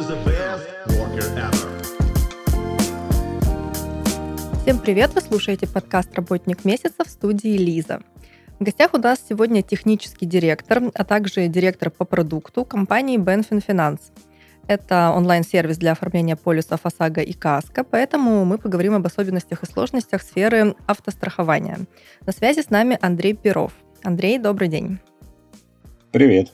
is the best worker ever. Всем привет! Вы слушаете подкаст «Работник месяца» в студии Лиза. В гостях у нас сегодня технический директор, а также директор по продукту компании Benfin Finance. Это онлайн-сервис для оформления полисов ОСАГО и КАСКО, поэтому мы поговорим об особенностях и сложностях сферы автострахования. На связи с нами Андрей Перов. Андрей, добрый день. Привет.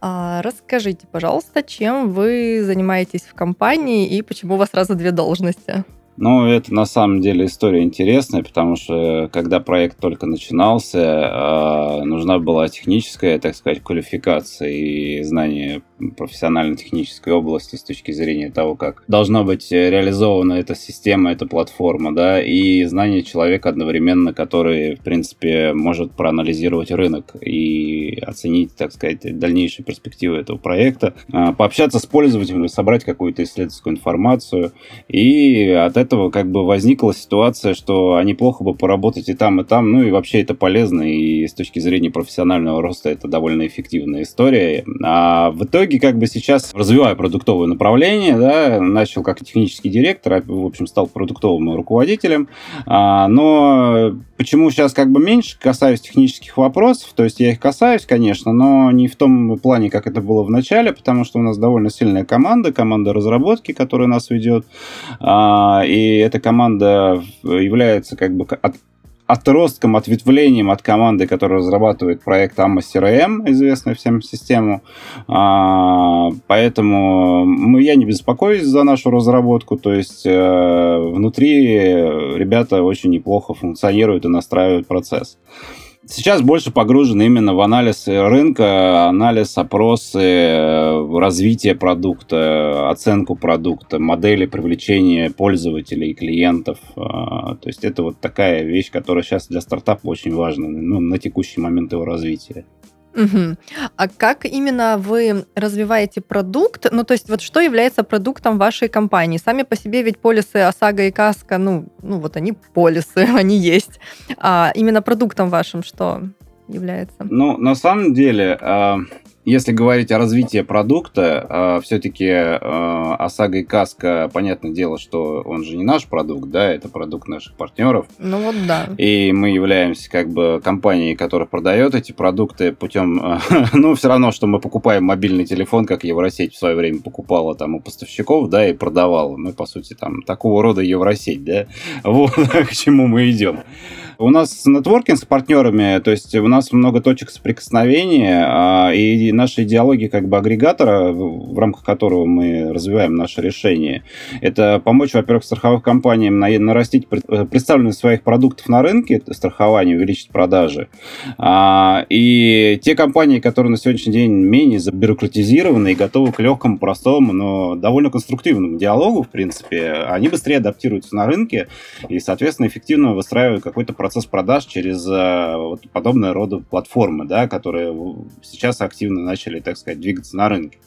А, расскажите, пожалуйста, чем вы занимаетесь в компании и почему у вас сразу две должности? Ну, это на самом деле история интересная, потому что когда проект только начинался, а, нужна была техническая, так сказать, квалификация и знание профессионально-технической области с точки зрения того, как должна быть реализована эта система, эта платформа, да, и знание человека одновременно, который, в принципе, может проанализировать рынок и оценить, так сказать, дальнейшие перспективы этого проекта, а, пообщаться с пользователем, собрать какую-то исследовательскую информацию, и от этого как бы возникла ситуация, что неплохо бы поработать и там, и там, ну и вообще это полезно, и с точки зрения профессионального роста это довольно эффективная история. А в итоге как бы сейчас развиваю продуктовое направление, да, начал как технический директор, а, в общем, стал продуктовым руководителем, а, но почему сейчас как бы меньше касаюсь технических вопросов, то есть я их касаюсь, конечно, но не в том плане, как это было в начале, потому что у нас довольно сильная команда, команда разработки, которая нас ведет, а, и эта команда является как бы от отростком, ответвлением от команды, которая разрабатывает проект AMA CRM, известную всем систему. А, поэтому мы, я не беспокоюсь за нашу разработку, то есть э, внутри ребята очень неплохо функционируют и настраивают процесс. Сейчас больше погружен именно в анализ рынка, анализ, опросы, э, развитие продукта, оценку продукта, модели привлечения пользователей, клиентов. А, то есть это вот такая вещь, которая сейчас для стартапа очень важна ну, на текущий момент его развития. Угу. А как именно вы развиваете продукт? Ну, то есть вот что является продуктом вашей компании? Сами по себе ведь полисы ОСАГО и КАСКО, ну, ну вот они полисы, они есть. А именно продуктом вашим что является? Ну, на самом деле, а, если говорить о развитии продукта, а, все-таки э, ОСАГО и КАСКО, понятное дело, что он же не наш продукт, да, это продукт наших партнеров. Ну вот да. И мы являемся как бы компанией, которая продает эти продукты путем, ну, все равно, что мы покупаем мобильный телефон, как Евросеть в свое время покупала там у поставщиков, да, и продавала. Мы, по сути, там такого рода Евросеть, да, вот к чему мы идем. У нас нетворкинг с партнерами, то есть у нас много точек соприкосновения, а, и наша идеология как бы агрегатора, в рамках которого мы развиваем наше решение, это помочь, во-первых, страховым компаниям нарастить э, представленность своих продуктов на рынке страхования, увеличить продажи. А, и те компании, которые на сегодняшний день менее забюрократизированы и готовы к легкому, простому, но довольно конструктивному диалогу, в принципе, они быстрее адаптируются на рынке и, соответственно, эффективно выстраивают какой-то процесс продаж через э, вот подобного рода платформы, да, которые сейчас активно начали, так сказать, двигаться на рынке.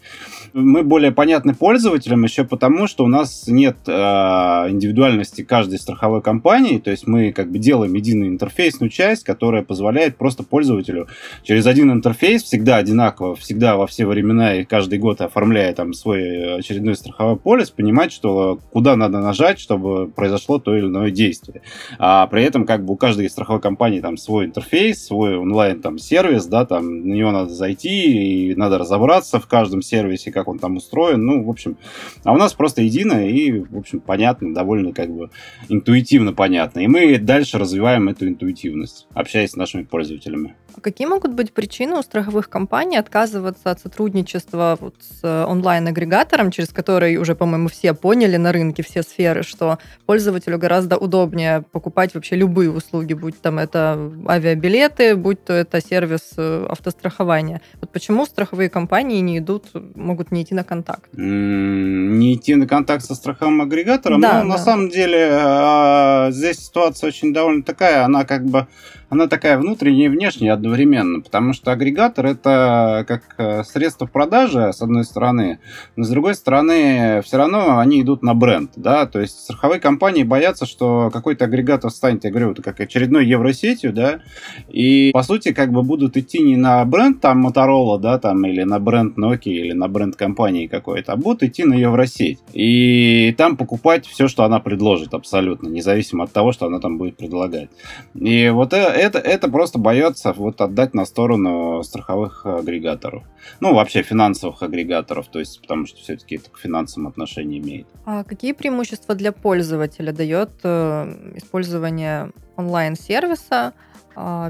Мы более понятны пользователям еще потому, что у нас нет э, индивидуальности каждой страховой компании, то есть мы как бы делаем единую интерфейсную часть, которая позволяет просто пользователю через один интерфейс всегда одинаково, всегда во все времена и каждый год оформляя там свой очередной страховой полис, понимать, что куда надо нажать, чтобы произошло то или иное действие. А при этом как бы у каждой страховой компании там свой интерфейс, свой онлайн там сервис, да, там на него надо зайти и надо разобраться в каждом сервисе, как он там устроен, ну, в общем, а у нас просто единое и, в общем, понятно, довольно как бы интуитивно понятно. И мы дальше развиваем эту интуитивность, общаясь с нашими пользователями. Какие могут быть причины у страховых компаний отказываться от сотрудничества вот с онлайн-агрегатором, через который уже, по-моему, все поняли на рынке, все сферы, что пользователю гораздо удобнее покупать вообще любые услуги, будь там это авиабилеты, будь то это сервис э, автострахования. Вот почему страховые компании не идут, могут не идти на контакт? Не идти на контакт со страховым агрегатором? Да, ну, да. на самом деле, а, здесь ситуация очень довольно такая, она как бы она такая внутренняя и внешняя одновременно, потому что агрегатор это как э, средство продажи, с одной стороны, но с другой стороны, все равно они идут на бренд, да, то есть страховые компании боятся, что какой-то агрегатор станет, я говорю, как очередной евросетью, да, и по сути как бы будут идти не на бренд там Motorola, да, там, или на бренд Nokia, или на бренд компании какой-то, а будут идти на евросеть. И там покупать все, что она предложит абсолютно, независимо от того, что она там будет предлагать. И вот это, это, это просто боятся вот отдать на сторону страховых агрегаторов. Ну, вообще финансовых агрегаторов, то есть потому что все-таки это к финансовым отношения имеет. А какие преимущества для пользователя дает э, использование онлайн-сервиса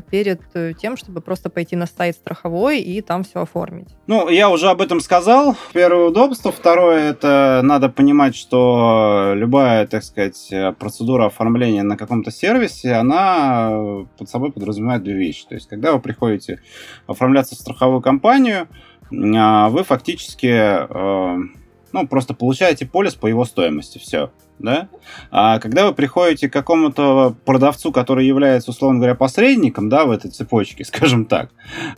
перед э, тем, чтобы просто пойти на сайт страховой и там все оформить? Ну, я уже об этом сказал. Первое удобство. Второе, это надо понимать, что любая, так сказать, процедура оформления на каком-то сервисе, она под собой подразумевает две вещи. То есть, когда вы приходите оформляться в страховую компанию, а, вы фактически э, ну, просто получаете полис по его стоимости. Все да? А когда вы приходите к какому-то продавцу, который является, условно говоря, посредником, да, в этой цепочке, скажем так,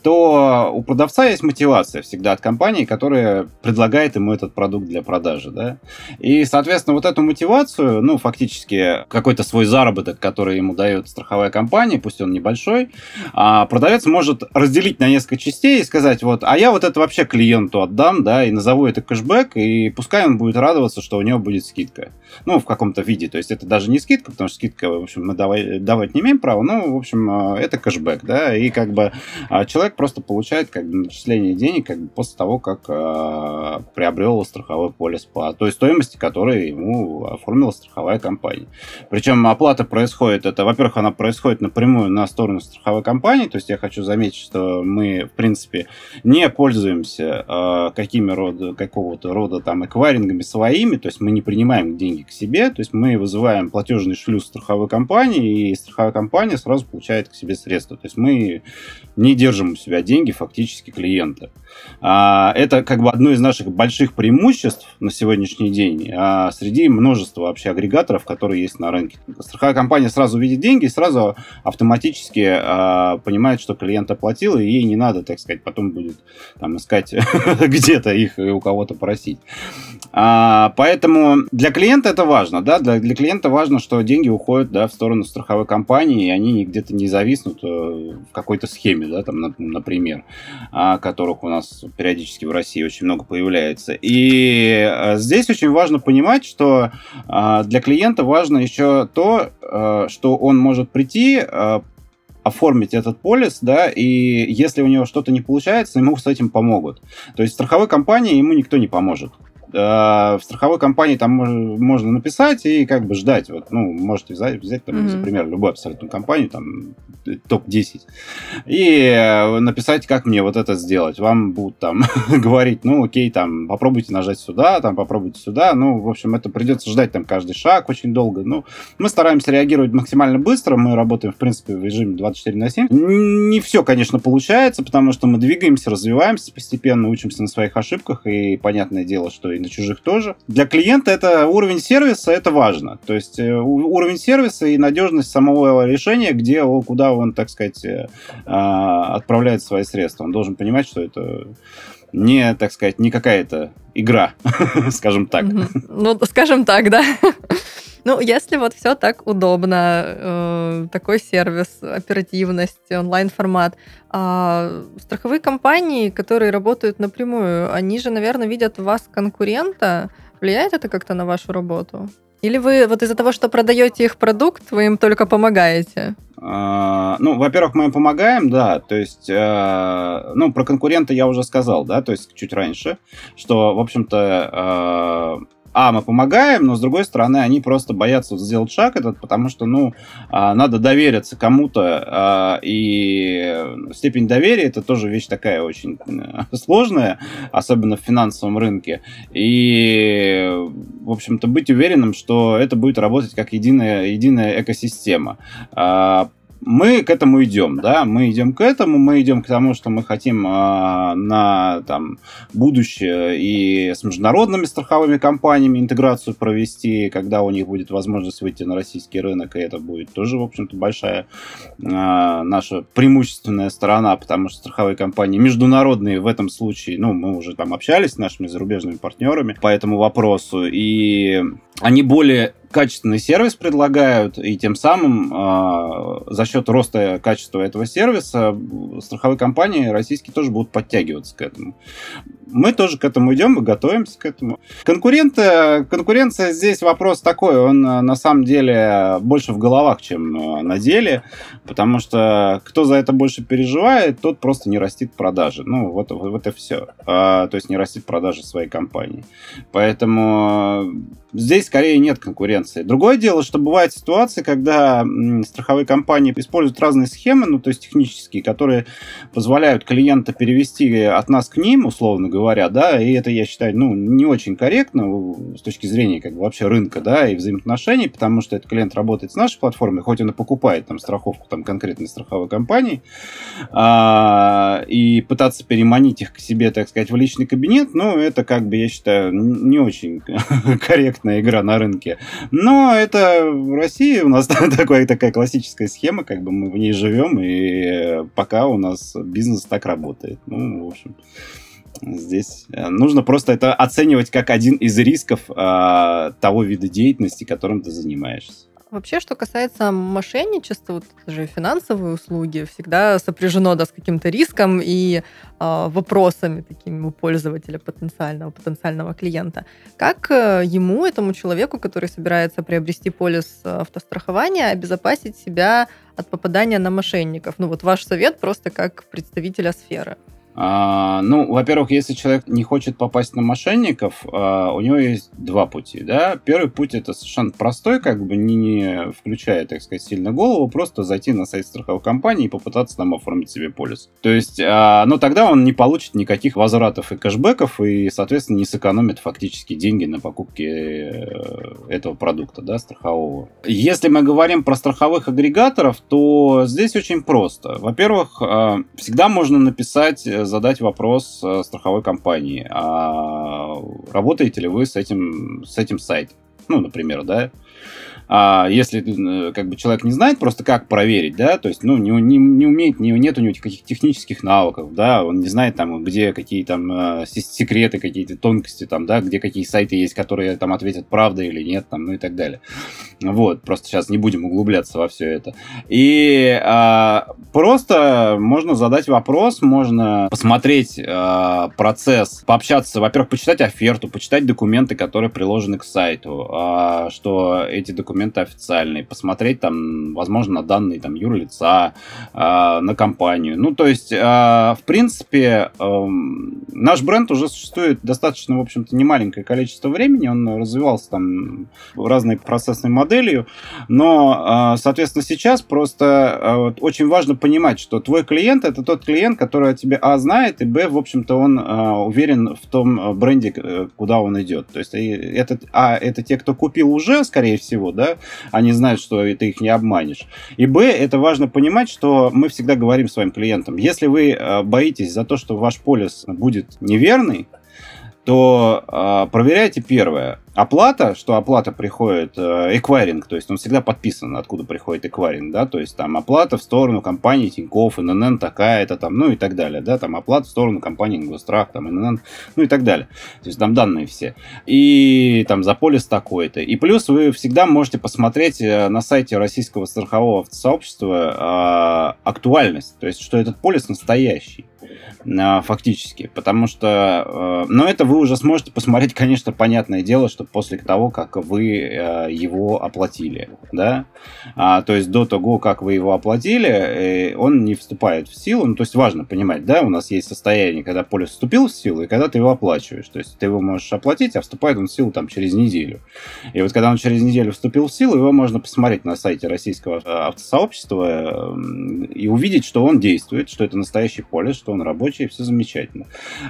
то у продавца есть мотивация всегда от компании, которая предлагает ему этот продукт для продажи, да? И, соответственно, вот эту мотивацию, ну, фактически какой-то свой заработок, который ему дает страховая компания, пусть он небольшой, а продавец может разделить на несколько частей и сказать, вот, а я вот это вообще клиенту отдам, да, и назову это кэшбэк, и пускай он будет радоваться, что у него будет скидка ну, в каком-то виде. То есть это даже не скидка, потому что скидка, в общем, мы давать, давать не имеем права, но, в общем, а, это кэшбэк, да, и как бы а, человек просто получает как бы начисление денег как бы после того, как э, приобрел страховой полис по той стоимости, которую ему оформила страховая компания. Причем оплата происходит, это, во-первых, она происходит напрямую на сторону страховой компании, то есть я хочу заметить, что мы, в принципе, не пользуемся э, какими рода, какого-то рода там эквайрингами своими, то есть мы не принимаем деньги к себе, то есть мы вызываем платежный шлюз страховой компании, и страховая компания сразу получает к себе средства. То есть мы не держим у себя деньги фактически клиента. А, это как бы одно из наших больших преимуществ на сегодняшний день а, среди множества вообще агрегаторов, которые есть на рынке. Страховая компания сразу видит деньги и сразу автоматически а, понимает, что клиент оплатил, и ей не надо, так сказать, потом будет там искать где-то их у кого-то просить. Поэтому для клиента это важно, да, для, для клиента важно, что деньги уходят, да, в сторону страховой компании, и они где-то не зависнут э, в какой-то схеме, да, там, например, которых у нас периодически в России очень много появляется. И э, здесь очень важно понимать, что э, для клиента важно еще то, э, что он может прийти, оформить этот полис, да, и если у него что-то не получается, ему с этим помогут. То есть страховой компании ему никто не поможет. А, в страховой компании там можно написать и как бы ждать. Вот, ну, можете взять, взять там, mm-hmm. например, любую абсолютно компанию, там, топ-10, и э, написать, как мне вот это сделать. Вам будут там говорить, ну, окей, там, попробуйте нажать сюда, там, попробуйте сюда. Ну, в общем, это придется ждать там каждый шаг очень долго. Ну, мы стараемся реагировать максимально быстро, мы работаем, в принципе, в режиме 24 на 7. Не все, конечно, получается, потому что мы двигаемся, развиваемся постепенно, учимся на своих ошибках, и понятное дело, что и на чужих тоже. Для клиента это уровень сервиса, это важно. То есть э, уровень сервиса и надежность самого решения, где, куда он, так сказать, э, а, отправляет свои средства. Он должен понимать, что это не, так сказать, не какая-то игра, скажем так. Ну, скажем так, да. Ну, если вот все так удобно, э, такой сервис, оперативность, онлайн-формат, а страховые компании, которые работают напрямую, они же, наверное, видят вас конкурента. Влияет это как-то на вашу работу? Или вы вот из-за того, что продаете их продукт, вы им только помогаете? А, ну, во-первых, мы им помогаем, да, то есть, э, ну, про конкурента я уже сказал, да, то есть чуть раньше, что, в общем-то, э, а, мы помогаем, но с другой стороны, они просто боятся сделать шаг этот, потому что, ну, а, надо довериться кому-то, а, и степень доверия это тоже вещь такая очень э, сложная, особенно в финансовом рынке. И, в общем-то, быть уверенным, что это будет работать как единая, единая экосистема. Мы к этому идем, да, мы идем к этому, мы идем к тому, что мы хотим э, на там, будущее и с международными страховыми компаниями интеграцию провести, когда у них будет возможность выйти на российский рынок, и это будет тоже, в общем-то, большая э, наша преимущественная сторона, потому что страховые компании международные в этом случае, ну, мы уже там общались с нашими зарубежными партнерами по этому вопросу, и они более качественный сервис предлагают, и тем самым э, за счет роста качества этого сервиса страховые компании российские тоже будут подтягиваться к этому. Мы тоже к этому идем, мы готовимся к этому. Конкуренты, конкуренция здесь вопрос такой, он на самом деле больше в головах, чем на деле, потому что кто за это больше переживает, тот просто не растит продажи. Ну, вот, вот и все. А, то есть не растит продажи своей компании. Поэтому здесь скорее нет конкуренции. Другое дело, что бывают ситуации, когда страховые компании используют разные схемы, ну, то есть технические, которые позволяют клиента перевести от нас к ним, условно говоря, да, и это, я считаю, ну, не очень корректно с точки зрения как бы вообще рынка, да, и взаимоотношений, потому что этот клиент работает с нашей платформой, хоть он и покупает там страховку там конкретной страховой компании, а, и пытаться переманить их к себе, так сказать, в личный кабинет, ну, это как бы, я считаю, не очень корректная игра на рынке. Но это в России у нас такая, такая классическая схема, как бы мы в ней живем, и пока у нас бизнес так работает. Ну, в общем, здесь э, нужно просто это оценивать как один из рисков э, того вида деятельности, которым ты занимаешься. Вообще, что касается мошенничества, вот же финансовые услуги всегда сопряжено да, с каким-то риском и э, вопросами такими у пользователя потенциального, потенциального клиента. Как э, ему, этому человеку, который собирается приобрести полис автострахования, обезопасить себя от попадания на мошенников? Ну вот ваш совет просто как представителя сферы. А, ну, во-первых, если человек не хочет попасть на мошенников, а, у него есть два пути, да. Первый путь это совершенно простой, как бы не, не включая, так сказать, сильно голову, просто зайти на сайт страховой компании и попытаться там оформить себе полис. То есть, а, но тогда он не получит никаких возвратов и кэшбэков и, соответственно, не сэкономит фактически деньги на покупке э, этого продукта, да, страхового. Если мы говорим про страховых агрегаторов, то здесь очень просто. Во-первых, а, всегда можно написать задать вопрос э, страховой компании, а работаете ли вы с этим, с этим сайтом? Ну, например, да, а если э, как бы человек не знает просто как проверить, да, то есть, ну, не, не, не умеет, не, нет у него каких технических навыков, да, он не знает там, где какие там э, секреты, какие-то тонкости там, да, где какие сайты есть, которые там ответят правда или нет, там, ну и так далее. Вот, просто сейчас не будем углубляться во все это. И а, просто можно задать вопрос, можно посмотреть а, процесс, пообщаться, во-первых, почитать оферту, почитать документы, которые приложены к сайту, а, что эти документы документы официальные, посмотреть там, возможно, на данные там юрлица, э, на компанию. Ну, то есть, э, в принципе, э, наш бренд уже существует достаточно, в общем-то, немаленькое количество времени, он развивался там разной процессной моделью, но, э, соответственно, сейчас просто э, очень важно понимать, что твой клиент это тот клиент, который о тебе, а, знает, и, б, в общем-то, он э, уверен в том бренде, куда он идет. То есть, это, а, это те, кто купил уже, скорее всего, да, они знают, что ты их не обманешь. И б, это важно понимать, что мы всегда говорим своим клиентам, если вы э, боитесь за то, что ваш полис будет неверный, то э, проверяйте первое. Оплата, что оплата приходит, эквайринг, то есть он всегда подписан, откуда приходит эквайринг, да, то есть там оплата в сторону компании Тинькофф, ННН такая-то там, ну и так далее, да, там оплата в сторону компании Ингострах, там ННН, ну и так далее. То есть там данные все. И там за полис такой-то. И плюс вы всегда можете посмотреть э, на сайте российского страхового сообщества э, актуальность, то есть что этот полис настоящий э, фактически, потому что, э, но это вы уже сможете посмотреть, конечно, понятное дело, что после того, как вы э, его оплатили, да, а, то есть до того, как вы его оплатили, э, он не вступает в силу, ну, то есть важно понимать, да, у нас есть состояние, когда полис вступил в силу, и когда ты его оплачиваешь, то есть ты его можешь оплатить, а вступает он в силу там через неделю. И вот когда он через неделю вступил в силу, его можно посмотреть на сайте российского э, автосообщества и увидеть, что он действует, что это настоящий полис, что он рабочий, все замечательно.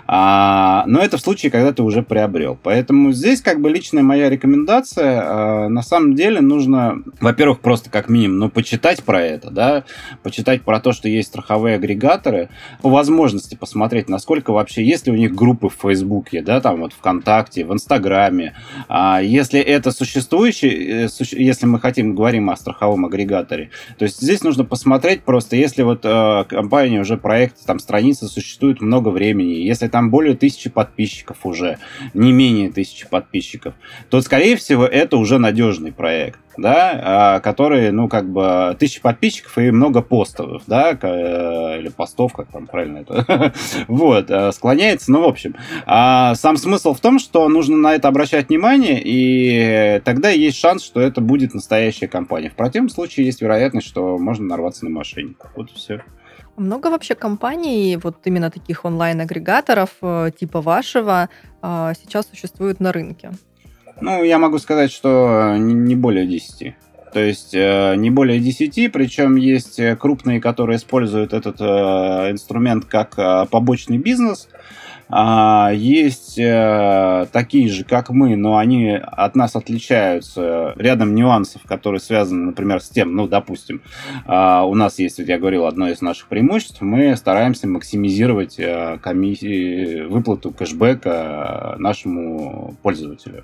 А, но это в случае, когда ты уже приобрел. Поэтому здесь как бы личная моя рекомендация, на самом деле нужно, во-первых, просто как минимум, ну, почитать про это, да, почитать про то, что есть страховые агрегаторы, по возможности посмотреть, насколько вообще, есть ли у них группы в Фейсбуке, да, там вот ВКонтакте, в Инстаграме, если это существующий, э, если мы хотим, говорим о страховом агрегаторе, то есть здесь нужно посмотреть просто, если вот э, компания уже проект, там страница существует много времени, если там более тысячи подписчиков уже, не менее тысячи подписчиков, то, скорее всего, это уже надежный проект да, а, которые, ну, как бы, тысячи подписчиков и много постов, да, э, или постов, как там правильно это, вот, э, склоняется, ну, в общем. А сам смысл в том, что нужно на это обращать внимание, и тогда есть шанс, что это будет настоящая компания. В противном случае есть вероятность, что можно нарваться на мошенников. Вот и все. Много вообще компаний, вот именно таких онлайн-агрегаторов э, типа вашего, сейчас существует на рынке? Ну, я могу сказать, что не более 10. То есть э, не более 10, причем есть крупные, которые используют этот э, инструмент как э, побочный бизнес. А, есть э, такие же, как мы, но они от нас отличаются рядом нюансов, которые связаны, например, с тем, ну, допустим, а, у нас есть, вот я говорил, одно из наших преимуществ, мы стараемся максимизировать э, комиссии, выплату кэшбэка нашему пользователю.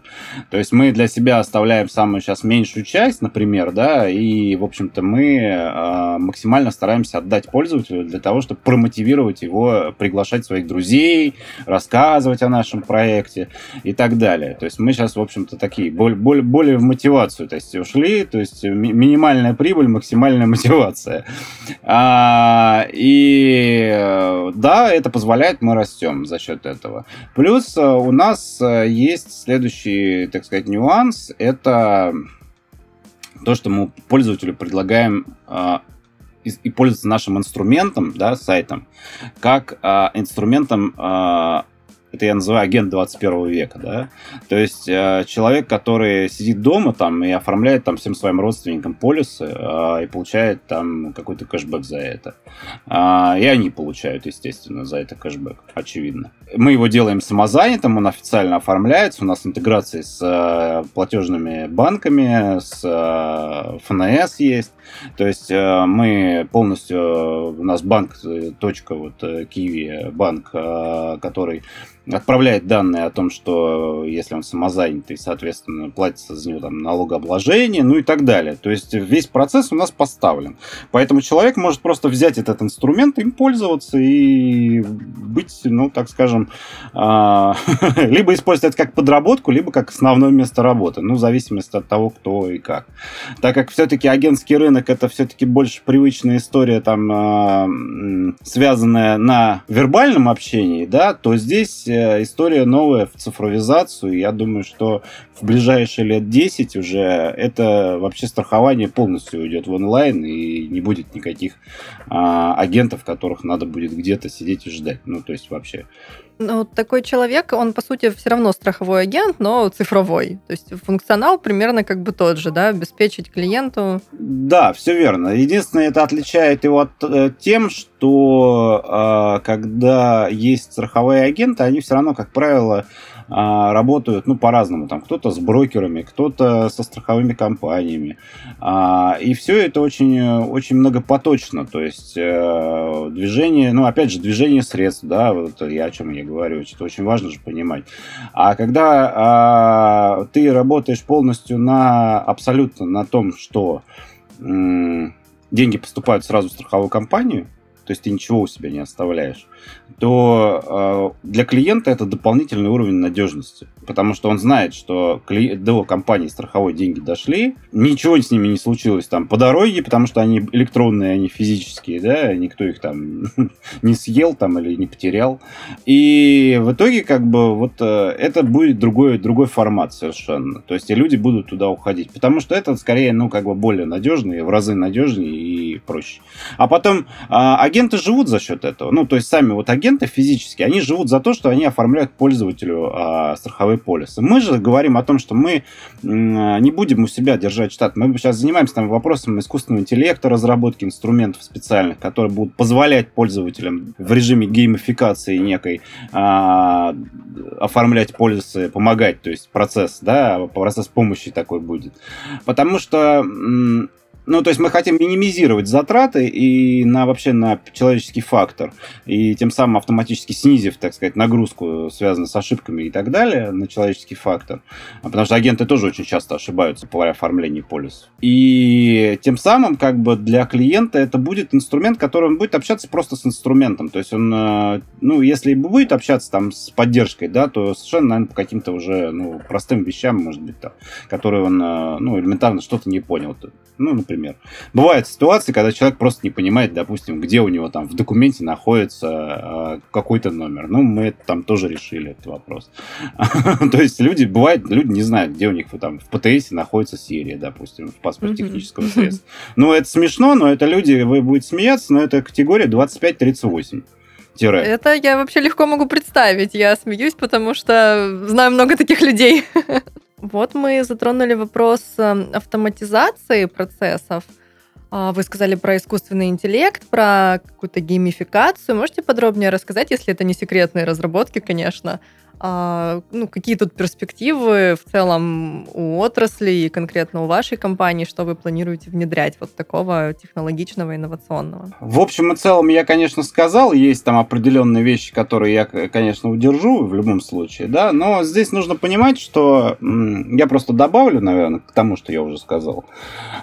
То есть мы для себя оставляем самую сейчас меньшую часть, например, да, и, в общем-то, мы э, максимально стараемся отдать пользователю для того, чтобы промотивировать его приглашать своих друзей, рассказывать о нашем проекте и так далее. То есть мы сейчас, в общем-то, такие более, более, более в мотивацию то есть ушли, то есть ми- минимальная прибыль, максимальная мотивация. А, и да, это позволяет, мы растем за счет этого. Плюс э, у нас э, есть следующий, так сказать, нюанс. Это то, что мы пользователю предлагаем а, и, пользоваться нашим инструментом, да, сайтом, как а, инструментом а, это я называю агент 21 века, да, то есть э, человек, который сидит дома там и оформляет там всем своим родственникам полисы э, и получает там какой-то кэшбэк за это. Э, и они получают, естественно, за это кэшбэк, очевидно. Мы его делаем самозанятым, он официально оформляется, у нас интеграции с э, платежными банками, с э, ФНС есть, то есть э, мы полностью, у нас банк, э, точка, вот, э, Киви банк, э, который отправляет данные о том, что если он самозанятый, соответственно, платится за него там налогообложение, ну и так далее. То есть весь процесс у нас поставлен. Поэтому человек может просто взять этот инструмент, им пользоваться и быть, ну, так скажем, а, либо использовать это как подработку, либо как основное место работы, ну, в зависимости от того, кто и как. Так как все-таки агентский рынок это все-таки больше привычная история, там, а, связанная на вербальном общении, да, то здесь Э, история новая в цифровизацию. Я думаю, что в ближайшие лет 10 уже это вообще страхование полностью уйдет в онлайн и не будет никаких а, агентов, которых надо будет где-то сидеть и ждать. Ну, то есть вообще ну, такой человек, он, по сути, все равно страховой агент, но цифровой. То есть функционал примерно как бы тот же, да, обеспечить клиенту. Да, все верно. Единственное, это отличает его от э, тем, что э, когда есть страховые агенты, они все равно, как правило, а, работают, ну, по-разному. Там кто-то с брокерами, кто-то со страховыми компаниями. А, и все это очень, очень многопоточно. То есть э, движение, ну, опять же, движение средств, да, вот я о чем я говорю, это очень важно же понимать. А когда а, ты работаешь полностью на абсолютно на том, что деньги поступают сразу в страховую компанию, то есть ты ничего у себя не оставляешь, то э, для клиента это дополнительный уровень надежности, потому что он знает, что до компании страховой деньги дошли, ничего с ними не случилось там по дороге, потому что они электронные, они физические, да, никто их там не съел там или не потерял. И в итоге как бы вот э, это будет другой, другой формат совершенно. То есть и люди будут туда уходить, потому что это скорее, ну, как бы более надежный, в разы надежнее и проще. А потом агент агенты живут за счет этого. Ну, то есть сами вот агенты физически, они живут за то, что они оформляют пользователю а, страховые полисы. Мы же говорим о том, что мы не будем у себя держать штат. Мы сейчас занимаемся там вопросом искусственного интеллекта, разработки инструментов специальных, которые будут позволять пользователям в режиме геймификации некой а, оформлять полисы, помогать, то есть процесс, да, процесс помощи такой будет. Потому что ну, то есть мы хотим минимизировать затраты и на вообще на человеческий фактор, и тем самым автоматически снизив, так сказать, нагрузку, связанную с ошибками и так далее, на человеческий фактор. Потому что агенты тоже очень часто ошибаются по оформлению полисов. И тем самым, как бы для клиента это будет инструмент, который он будет общаться просто с инструментом. То есть он, э, ну, если будет общаться там с поддержкой, да, то совершенно, наверное, по каким-то уже, ну, простым вещам, может быть, там, которые он, э, ну, элементарно что-то не понял. Ну, например. Бывают ситуации, когда человек просто не понимает, допустим, где у него там в документе находится э, какой-то номер. Ну, мы там тоже решили этот вопрос. То есть люди, бывает, люди не знают, где у них там в ПТС находится серия, допустим, в паспорте технического средства. Ну, это смешно, но это люди, вы будете смеяться, но это категория 25-38. Это я вообще легко могу представить. Я смеюсь, потому что знаю много таких людей. Вот мы затронули вопрос эм, автоматизации процессов. А, вы сказали про искусственный интеллект, про какую-то геймификацию. Можете подробнее рассказать, если это не секретные разработки, конечно, а, ну, какие тут перспективы в целом у отрасли и конкретно у вашей компании, что вы планируете внедрять вот такого технологичного, инновационного? В общем и целом я, конечно, сказал, есть там определенные вещи, которые я, конечно, удержу в любом случае, да, но здесь нужно понимать, что я просто добавлю, наверное, к тому, что я уже сказал.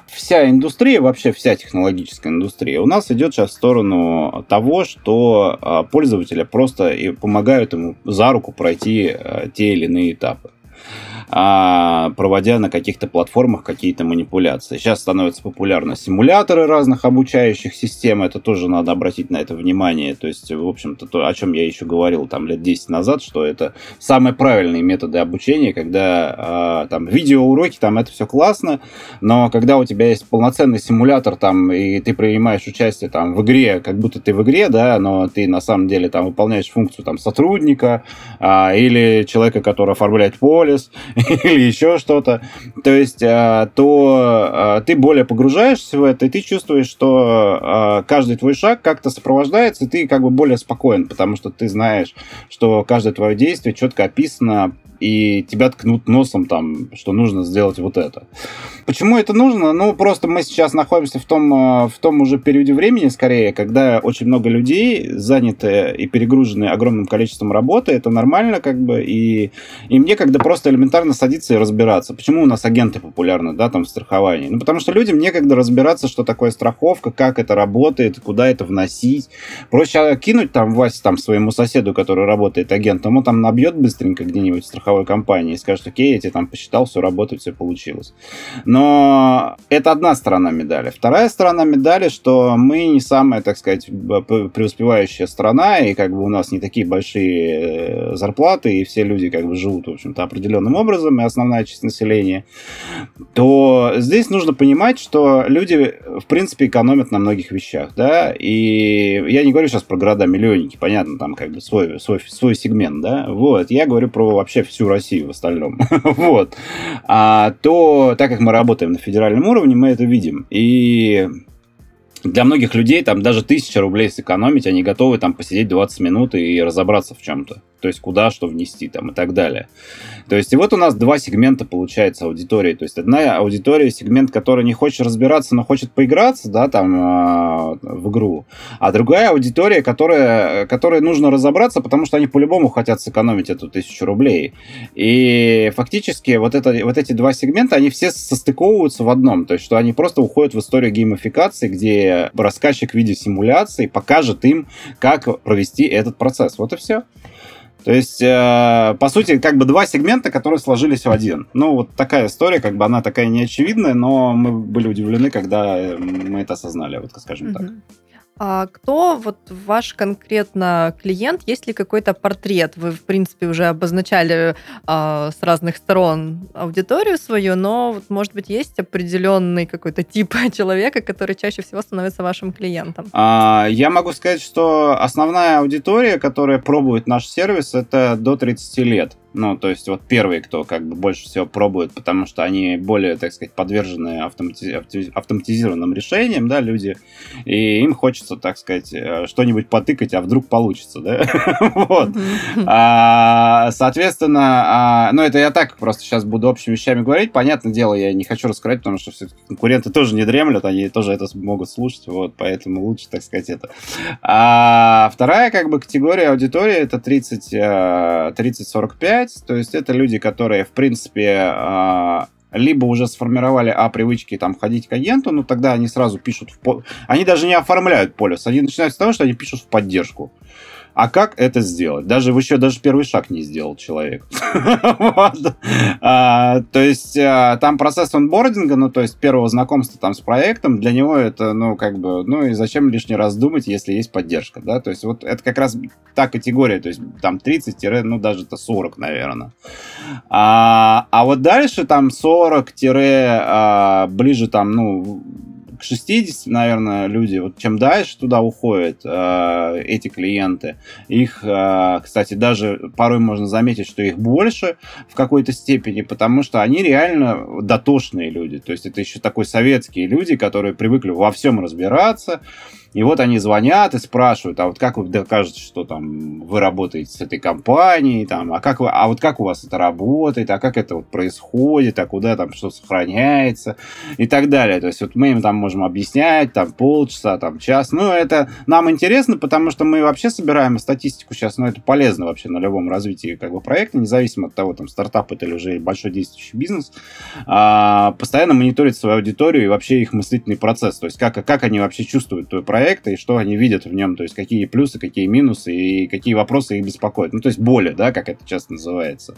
Вся индустрия, вообще вся технологическая индустрия у нас идет сейчас в сторону того, что а, пользователя просто и помогают ему за руку пройти пройти э, те или иные этапы проводя на каких-то платформах какие-то манипуляции. Сейчас становятся популярны симуляторы разных обучающих систем, это тоже надо обратить на это внимание. То есть, в общем-то, то, о чем я еще говорил там лет 10 назад, что это самые правильные методы обучения, когда а, там видеоуроки, там это все классно, но когда у тебя есть полноценный симулятор там, и ты принимаешь участие там в игре, как будто ты в игре, да, но ты на самом деле там выполняешь функцию там сотрудника а, или человека, который оформляет полис, или еще что-то, то есть, а, то а, ты более погружаешься в это, и ты чувствуешь, что а, каждый твой шаг как-то сопровождается, и ты как бы более спокоен, потому что ты знаешь, что каждое твое действие четко описано и тебя ткнут носом там, что нужно сделать вот это. Почему это нужно? Ну, просто мы сейчас находимся в том, э, в том уже периоде времени, скорее, когда очень много людей заняты и перегружены огромным количеством работы, это нормально, как бы, и, и мне когда просто элементарно садиться и разбираться. Почему у нас агенты популярны, да, там, в страховании? Ну, потому что людям некогда разбираться, что такое страховка, как это работает, куда это вносить. Проще кинуть там Вася там своему соседу, который работает агентом, он там набьет быстренько где-нибудь страховку страховой компании и скажет, окей, я тебе там посчитал, все работает, все получилось. Но это одна сторона медали. Вторая сторона медали, что мы не самая, так сказать, преуспевающая страна, и как бы у нас не такие большие э, зарплаты, и все люди как бы живут, в общем-то, определенным образом, и основная часть населения, то здесь нужно понимать, что люди, в принципе, экономят на многих вещах, да, и я не говорю сейчас про города-миллионники, понятно, там как бы свой, свой, свой сегмент, да, вот, я говорю про вообще всю Россию в остальном. вот. А, то, так как мы работаем на федеральном уровне, мы это видим. И для многих людей там даже тысяча рублей сэкономить, они готовы там посидеть 20 минут и разобраться в чем-то то есть куда что внести там и так далее. То есть и вот у нас два сегмента получается аудитории. То есть одна аудитория, сегмент, который не хочет разбираться, но хочет поиграться, да, там э, в игру, а другая аудитория, которая, которой нужно разобраться, потому что они по-любому хотят сэкономить эту тысячу рублей. И фактически вот, это, вот эти два сегмента, они все состыковываются в одном, то есть что они просто уходят в историю геймификации, где рассказчик в виде симуляции покажет им, как провести этот процесс. Вот и все. То есть, э, по сути, как бы два сегмента, которые сложились в один. Ну, вот такая история, как бы она такая неочевидная, но мы были удивлены, когда мы это осознали, вот скажем mm-hmm. так. А кто вот ваш конкретно клиент? Есть ли какой-то портрет? Вы, в принципе, уже обозначали а, с разных сторон аудиторию свою, но, вот, может быть, есть определенный какой-то тип человека, который чаще всего становится вашим клиентом? А, я могу сказать, что основная аудитория, которая пробует наш сервис, это до 30 лет. Ну, то есть вот первые, кто как бы больше всего пробует, потому что они более, так сказать, подвержены автомати... автоматизированным решениям, да, люди, и им хочется, так сказать, э, что-нибудь потыкать, а вдруг получится, да, вот. А, соответственно, а, ну, это я так просто сейчас буду общими вещами говорить, понятное дело, я не хочу раскрывать, потому что все конкуренты тоже не дремлют, они тоже это могут слушать, вот, поэтому лучше, так сказать, это. А вторая, как бы, категория аудитории, это 30-45, читать. То есть это люди, которые, в принципе, а, либо уже сформировали а привычки там ходить к агенту, но тогда они сразу пишут в по... они даже не оформляют полис, они начинают с того, что они пишут в поддержку. А как это сделать? Даже еще даже первый шаг не сделал человек. А, то есть а, там процесс онбординга, ну то есть первого знакомства там с проектом, для него это, ну как бы, ну и зачем лишний раз думать, если есть поддержка, да? То есть вот это как раз та категория, то есть там 30, ну даже это 40, наверное. А, а вот дальше там 40 ближе там, ну 60, наверное, люди, вот чем дальше туда уходят э, эти клиенты, их, э, кстати, даже порой можно заметить, что их больше в какой-то степени, потому что они реально дотошные люди. То есть это еще такой советские люди, которые привыкли во всем разбираться, и вот они звонят и спрашивают, а вот как вы докажете, что там вы работаете с этой компанией, там, а как вы, а вот как у вас это работает, а как это вот происходит, а куда там что сохраняется и так далее. То есть вот мы им там можем объяснять, там полчаса, там час. Ну, это нам интересно, потому что мы вообще собираем статистику сейчас, но ну, это полезно вообще на любом развитии как бы проекта, независимо от того, там стартап это или уже большой действующий бизнес, а, постоянно мониторить свою аудиторию и вообще их мыслительный процесс, то есть как, как они вообще чувствуют твой проект, проекта и что они видят в нем, то есть какие плюсы, какие минусы и какие вопросы их беспокоят. Ну, то есть боли, да, как это часто называется.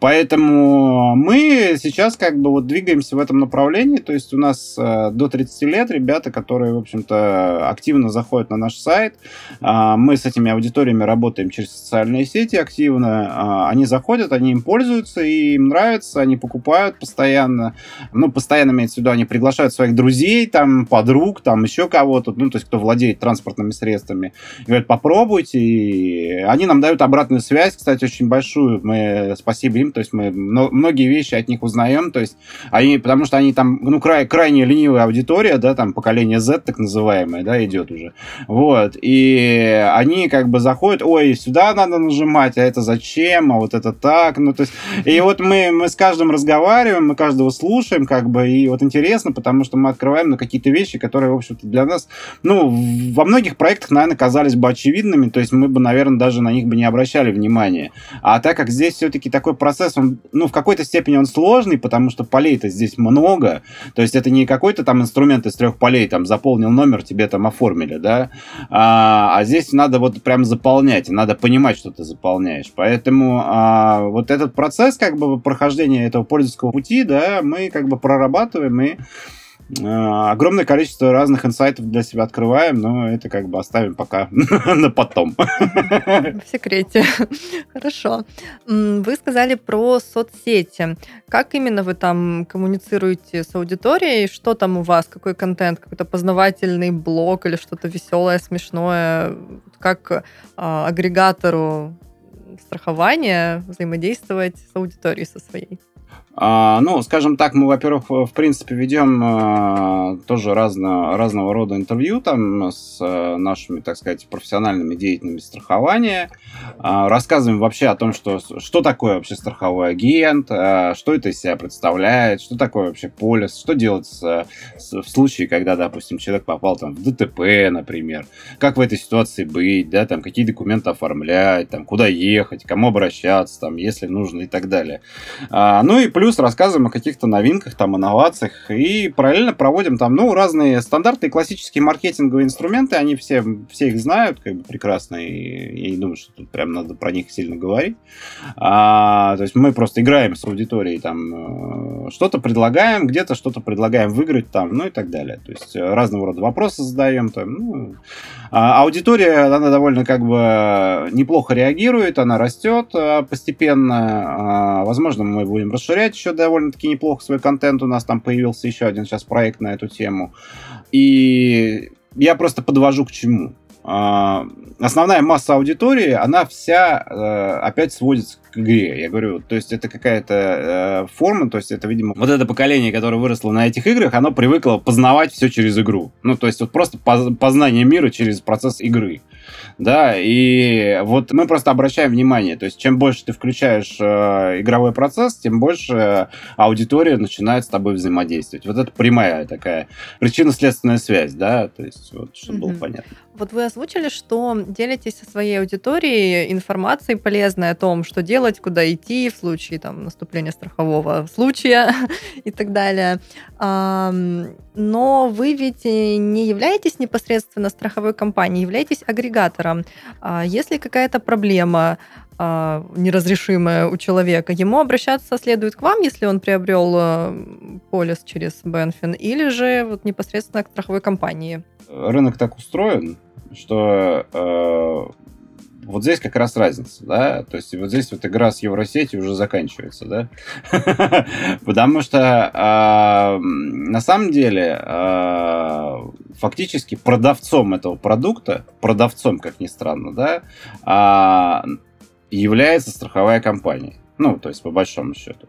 Поэтому мы сейчас как бы вот двигаемся в этом направлении, то есть у нас э, до 30 лет ребята, которые, в общем-то, активно заходят на наш сайт, э, мы с этими аудиториями работаем через социальные сети активно, э, они заходят, они им пользуются, и им нравится, они покупают постоянно, ну, постоянно имеется в виду, они приглашают своих друзей, там, подруг, там, еще кого-то, ну, то есть кто владеет транспортными средствами. Говорят, попробуйте. И они нам дают обратную связь, кстати, очень большую. Мы спасибо им, то есть мы многие вещи от них узнаем, то есть они, потому что они там, ну, край, крайне ленивая аудитория, да, там поколение Z так называемое, да, идет уже. Вот. И они как бы заходят, ой, сюда надо нажимать, а это зачем, а вот это так, ну, то есть, и вот мы, мы с каждым разговариваем, мы каждого слушаем, как бы, и вот интересно, потому что мы открываем на какие-то вещи, которые, в общем-то, для нас, ну, во многих проектах, наверное, казались бы очевидными, то есть мы бы, наверное, даже на них бы не обращали внимания. А так как здесь все-таки такой процесс, он, ну, в какой-то степени он сложный, потому что полей-то здесь много, то есть это не какой-то там инструмент из трех полей, там, заполнил номер, тебе там оформили, да, а, а здесь надо вот прям заполнять, надо понимать, что ты заполняешь. Поэтому а, вот этот процесс, как бы, прохождения этого пользовательского пути, да, мы как бы прорабатываем и огромное количество разных инсайтов для себя открываем, но это как бы оставим пока на потом. В секрете. Хорошо. Вы сказали про соцсети. Как именно вы там коммуницируете с аудиторией? Что там у вас? Какой контент? Какой-то познавательный блог или что-то веселое, смешное? Как а, агрегатору страхования взаимодействовать с аудиторией со своей? А, ну, скажем так, мы, во-первых, в принципе, ведем а, тоже разно, разного рода интервью там с а, нашими, так сказать, профессиональными деятелями страхования. Рассказываем вообще о том, что, что такое вообще страховой агент, что это из себя представляет, что такое вообще полис, что делать с, с, в случае, когда, допустим, человек попал там в ДТП, например, как в этой ситуации быть, да, там, какие документы оформлять, там, куда ехать, кому обращаться, там, если нужно и так далее. Ну и плюс плюс рассказываем о каких-то новинках, там, инновациях, и параллельно проводим там, ну, разные стандартные классические маркетинговые инструменты, они все, все их знают, как бы, прекрасно, и я не думаю, что тут прям надо про них сильно говорить. А, то есть мы просто играем с аудиторией, там, э, что-то предлагаем, где-то что-то предлагаем выиграть, там, ну, и так далее. То есть разного рода вопросы задаем, там, ну, а аудитория, она довольно, как бы, неплохо реагирует, она растет э, постепенно, а, возможно, мы будем расширять еще довольно-таки неплохо свой контент. У нас там появился еще один сейчас проект на эту тему. И я просто подвожу к чему. А, основная масса аудитории, она вся э, опять сводится к игре. Я говорю, то есть это какая-то э, форма, то есть это, видимо, вот это поколение, которое выросло на этих играх, оно привыкло познавать все через игру. Ну, то есть вот просто познание мира через процесс игры да, и вот мы просто обращаем внимание, то есть чем больше ты включаешь э, игровой процесс, тем больше аудитория начинает с тобой взаимодействовать. Вот это прямая такая причинно-следственная связь, да, то есть вот, чтобы mm-hmm. было понятно. Вот вы озвучили, что делитесь со своей аудиторией информацией полезной о том, что делать, куда идти в случае там, наступления страхового случая и так далее. Но вы ведь не являетесь непосредственно страховой компанией, являетесь агрегатором. А если какая-то проблема, а, неразрешимая у человека, ему обращаться следует к вам, если он приобрел э, полис через Бенфин, или же вот непосредственно к страховой компании? Рынок так устроен, что вот здесь как раз разница, да, то есть вот здесь вот игра с Евросетью уже заканчивается, да, потому что э, на самом деле э, фактически продавцом этого продукта, продавцом, как ни странно, да, э, является страховая компания. Ну, то есть, по большому счету.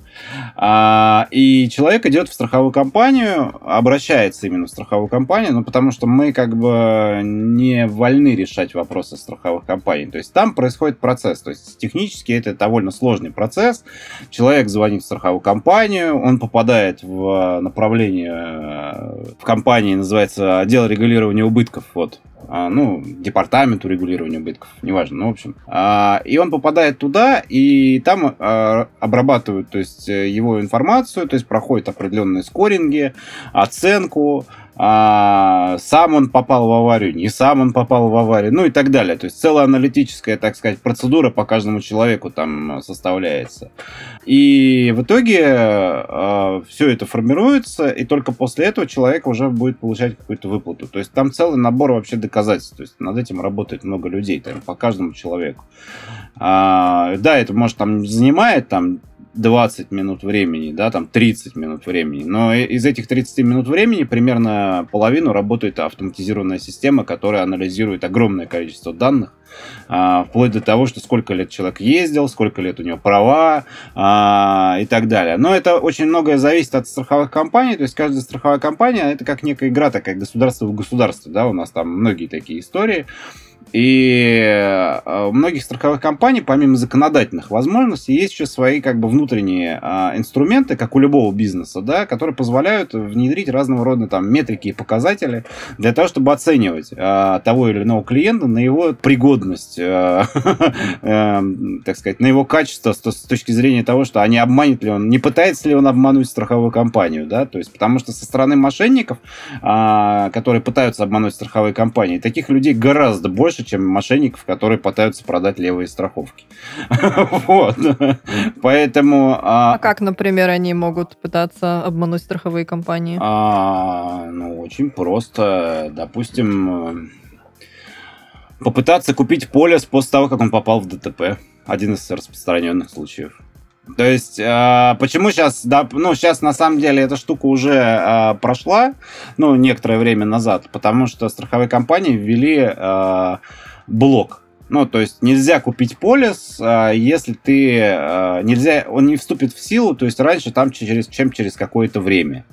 А, и человек идет в страховую компанию, обращается именно в страховую компанию, ну, потому что мы как бы не вольны решать вопросы страховых компаний. То есть, там происходит процесс. То есть, технически это довольно сложный процесс. Человек звонит в страховую компанию, он попадает в направление в компании, называется отдел регулирования убытков. Вот ну, департаменту регулирования убытков, неважно, ну, в общем. А, и он попадает туда, и там а, обрабатывают, то есть, э, его информацию, то есть, проходят определенные скоринги, оценку, а, сам он попал в аварию, не сам он попал в аварию, ну и так далее. То есть целая аналитическая, так сказать, процедура по каждому человеку там составляется. И в итоге э, все это формируется, и только после этого человек уже будет получать какую-то выплату. То есть там целый набор вообще доказательств. То есть над этим работает много людей, там, по каждому человеку. А, да, это может там занимает там 20 минут времени, да, там 30 минут времени. Но из этих 30 минут времени примерно половину работает автоматизированная система, которая анализирует огромное количество данных, а, вплоть до того, что сколько лет человек ездил, сколько лет у него права а, и так далее. Но это очень многое зависит от страховых компаний, то есть каждая страховая компания это как некая игра такая государство в государстве, да, у нас там многие такие истории. И э, у многих страховых компаний, помимо законодательных возможностей, есть еще свои как бы внутренние а, инструменты, как у любого бизнеса, да, которые позволяют внедрить разного рода там метрики и показатели для того, чтобы оценивать а, того или иного клиента на его пригодность, а, так сказать, на его качество с точки зрения того, что а не обманет ли он, не пытается ли он обмануть страховую компанию, да, то есть потому что со стороны мошенников, которые пытаются обмануть страховые компании, таких людей гораздо больше больше, чем мошенников, которые пытаются продать левые страховки. Вот. Поэтому... А, а как, например, они могут пытаться обмануть страховые компании? А, ну, очень просто. Допустим, попытаться купить полис после того, как он попал в ДТП. Один из распространенных случаев. То есть, э, почему сейчас, да, ну, сейчас на самом деле эта штука уже э, прошла, ну, некоторое время назад, потому что страховые компании ввели э, блок. Ну, то есть нельзя купить полис, э, если ты э, нельзя, он не вступит в силу, то есть раньше там через, чем через какое-то время.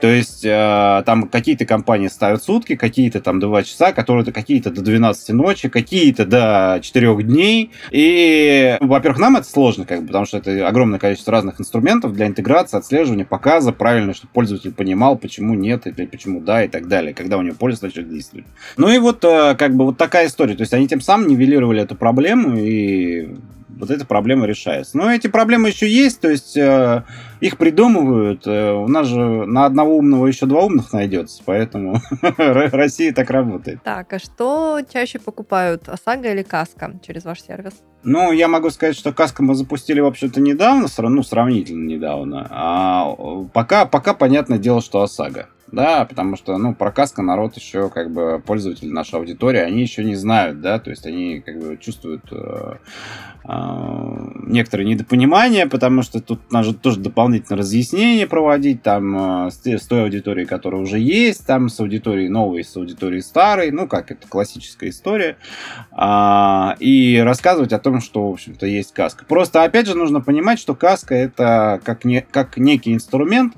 То есть э, там какие-то компании ставят сутки, какие-то там 2 часа, которые-то какие-то до 12 ночи, какие-то до 4 дней. И, во-первых, нам это сложно, как бы, потому что это огромное количество разных инструментов для интеграции, отслеживания, показа, правильно, чтобы пользователь понимал, почему нет, или почему да, и так далее, когда у него полис начнет действовать. Ну и вот, э, как бы, вот такая история. То есть они тем самым нивелировали эту проблему и вот эта проблема решается. Но эти проблемы еще есть, то есть э, их придумывают. Э, у нас же на одного умного еще два умных найдется, поэтому Россия так работает. Так, а что чаще покупают, ОСАГО или Каска через ваш сервис? Ну, я могу сказать, что Каска мы запустили вообще-то недавно, ну, сравнительно недавно. А пока, пока понятное дело, что ОСАГО. Да, потому что, ну, про Каска народ еще, как бы, пользователи нашей аудитории, они еще не знают, да, то есть они, как бы, чувствуют э, э, некоторые недопонимания, потому что тут надо тоже дополнительное разъяснение проводить, там, э, с, той аудиторией, которая уже есть, там, с аудиторией новой, с аудиторией старой, ну, как это классическая история, э, и рассказывать о том, что, в общем-то, есть Каска. Просто, опять же, нужно понимать, что Каска это как, не, как некий инструмент,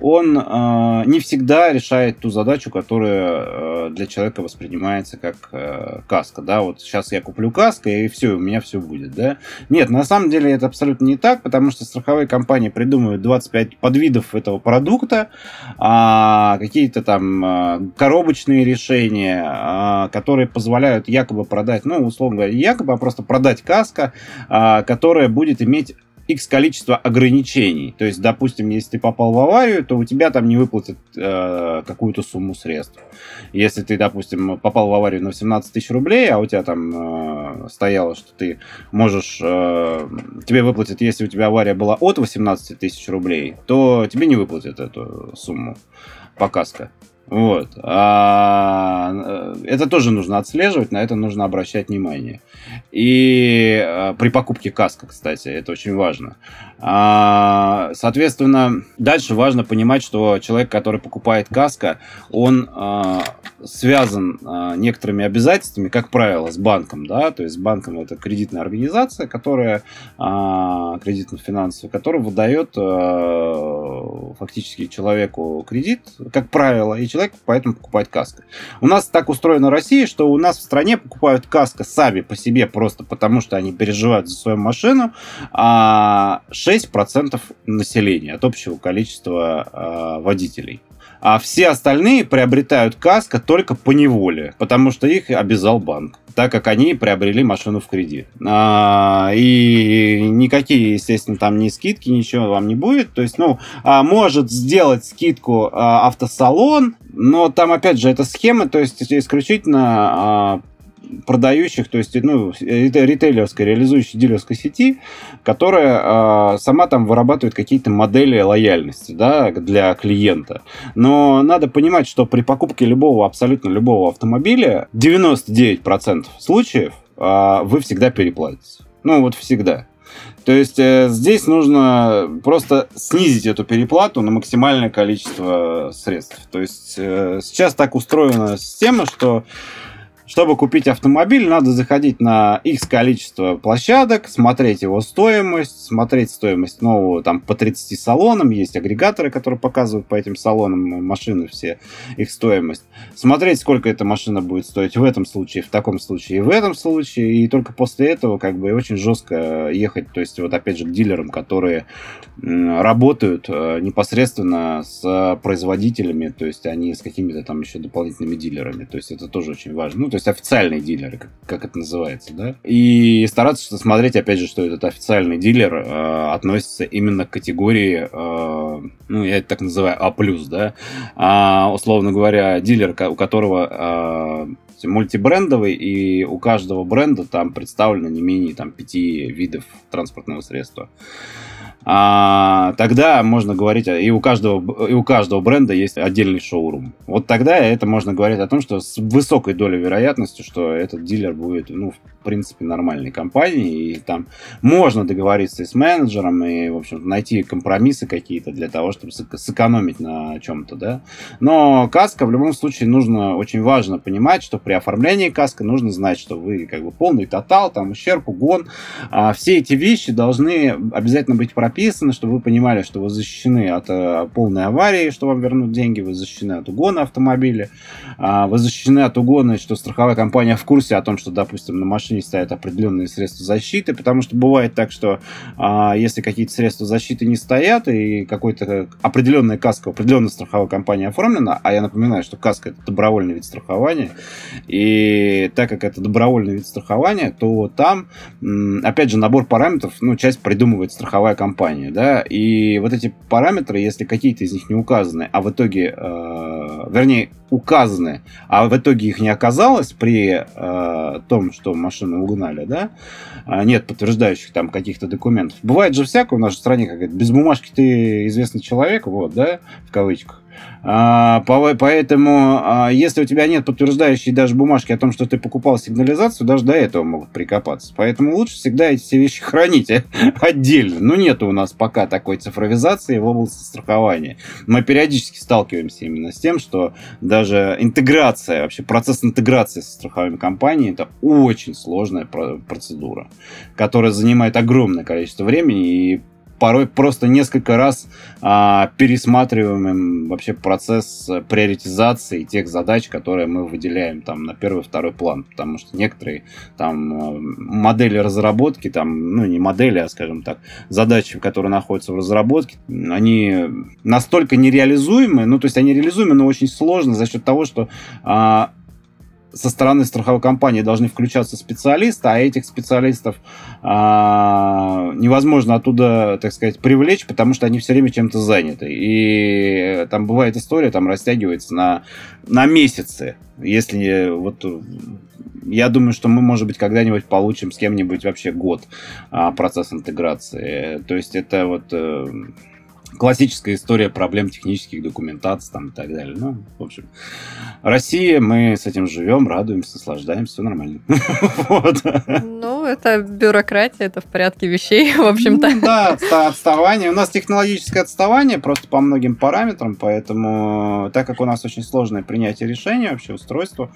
он э, не всегда решает ту задачу, которая э, для человека воспринимается как э, каска. Да, вот сейчас я куплю каска, и все, у меня все будет. Да? Нет, на самом деле это абсолютно не так, потому что страховые компании придумывают 25 подвидов этого продукта, э, какие-то там э, коробочные решения, э, которые позволяют якобы продать, ну, условно говоря, якобы, а просто продать каска, э, которая будет иметь X количество ограничений. То есть, допустим, если ты попал в аварию, то у тебя там не выплатят э, какую-то сумму средств. Если ты, допустим, попал в аварию на 18 тысяч рублей, а у тебя там э, стояло, что ты можешь... Э, тебе выплатят, если у тебя авария была от 18 тысяч рублей, то тебе не выплатят эту сумму по каско. Вот. А, э, это тоже нужно отслеживать, на это нужно обращать внимание. И а, при покупке каска, кстати, это очень важно. А, соответственно, дальше важно понимать, что человек, который покупает каска, он а, связан а, некоторыми обязательствами, как правило, с банком. Да? То есть банком это кредитная организация, которая а, кредитно-финансовая, которая выдает а, фактически человеку кредит, как правило, и человек поэтому покупает каско. У нас так устроена Россия, что у нас в стране покупают каско сами по себе просто потому, что они переживают за свою машину, а 6% населения от общего количества а, водителей а все остальные приобретают каско только по неволе, потому что их обязал банк так как они приобрели машину в кредит. А, и никакие, естественно, там ни скидки, ничего вам не будет. То есть, ну, а, может сделать скидку а, автосалон, но там, опять же, эта схема, то есть исключительно а, продающих, то есть ну, ритейлерской, реализующей дилерской сети, которая э, сама там вырабатывает какие-то модели лояльности да, для клиента. Но надо понимать, что при покупке любого, абсолютно любого автомобиля, 99% случаев э, вы всегда переплатите. Ну, вот всегда. То есть э, здесь нужно просто снизить эту переплату на максимальное количество средств. То есть э, сейчас так устроена система, что чтобы купить автомобиль, надо заходить на X количество площадок, смотреть его стоимость, смотреть стоимость нового там по 30 салонам. Есть агрегаторы, которые показывают по этим салонам машины все, их стоимость. Смотреть, сколько эта машина будет стоить в этом случае, в таком случае и в этом случае. И только после этого как бы очень жестко ехать, то есть вот опять же к дилерам, которые работают э, непосредственно с производителями, то есть они с какими-то там еще дополнительными дилерами. То есть это тоже очень важно. Ну, то есть официальные дилеры, как, как это называется, да. И стараться смотреть, опять же, что этот официальный дилер э, относится именно к категории, э, ну, я это так называю, А+, да. А, условно говоря, дилер, у которого э, мультибрендовый, и у каждого бренда там представлено не менее там, пяти видов транспортного средства а, тогда можно говорить, и у, каждого, и у каждого бренда есть отдельный шоурум. Вот тогда это можно говорить о том, что с высокой долей вероятности, что этот дилер будет, ну, в принципе, нормальной компанией, и там можно договориться и с менеджером, и, в общем, найти компромиссы какие-то для того, чтобы сэкономить на чем-то, да. Но каска в любом случае нужно, очень важно понимать, что при оформлении каска нужно знать, что вы как бы полный тотал, там ущерб, угон, а все эти вещи должны обязательно быть прописаны чтобы вы понимали, что вы защищены от э, полной аварии, что вам вернут деньги, вы защищены от угона автомобиля, э, вы защищены от угона, что страховая компания в курсе о том, что, допустим, на машине стоят определенные средства защиты, потому что бывает так, что э, если какие-то средства защиты не стоят, и какой-то определенная каска, определенная страховая компания оформлена, а я напоминаю, что каска это добровольный вид страхования, и так как это добровольный вид страхования, то там, опять же, набор параметров, ну, часть придумывает страховая компания, да, и вот эти параметры, если какие-то из них не указаны, а в итоге, э, вернее, указаны, а в итоге их не оказалось при э, том, что машину угнали, да, а нет подтверждающих там каких-то документов. Бывает же всякое в нашей стране, как без бумажки ты известный человек, вот, да, в кавычках. А, поэтому, а, если у тебя нет подтверждающей даже бумажки о том, что ты покупал сигнализацию, даже до этого могут прикопаться. Поэтому лучше всегда эти все вещи хранить отдельно. Но нет у нас пока такой цифровизации в области страхования. Мы периодически сталкиваемся именно с тем, что даже интеграция, вообще процесс интеграции со страховыми компаниями, это очень сложная процедура, которая занимает огромное количество времени и порой просто несколько раз а, пересматриваем вообще процесс приоритизации тех задач, которые мы выделяем там на первый, второй план, потому что некоторые там модели разработки, там, ну не модели, а скажем так, задачи, которые находятся в разработке, они настолько нереализуемы, ну то есть они реализуемы, но очень сложно за счет того, что а, со стороны страховой компании должны включаться специалисты, а этих специалистов а, невозможно оттуда, так сказать, привлечь, потому что они все время чем-то заняты. И там бывает история, там растягивается на, на месяцы. Если вот я думаю, что мы, может быть, когда-нибудь получим с кем-нибудь вообще год а, процесс интеграции. То есть это вот э, классическая история проблем технических документаций там и так далее. Ну, в общем, Россия, мы с этим живем, радуемся, наслаждаемся, все нормально. Ну, это бюрократия, это в порядке вещей, в общем-то. Ну да, отставание. У нас технологическое отставание просто по многим параметрам, поэтому, так как у нас очень сложное принятие решения, вообще устройство,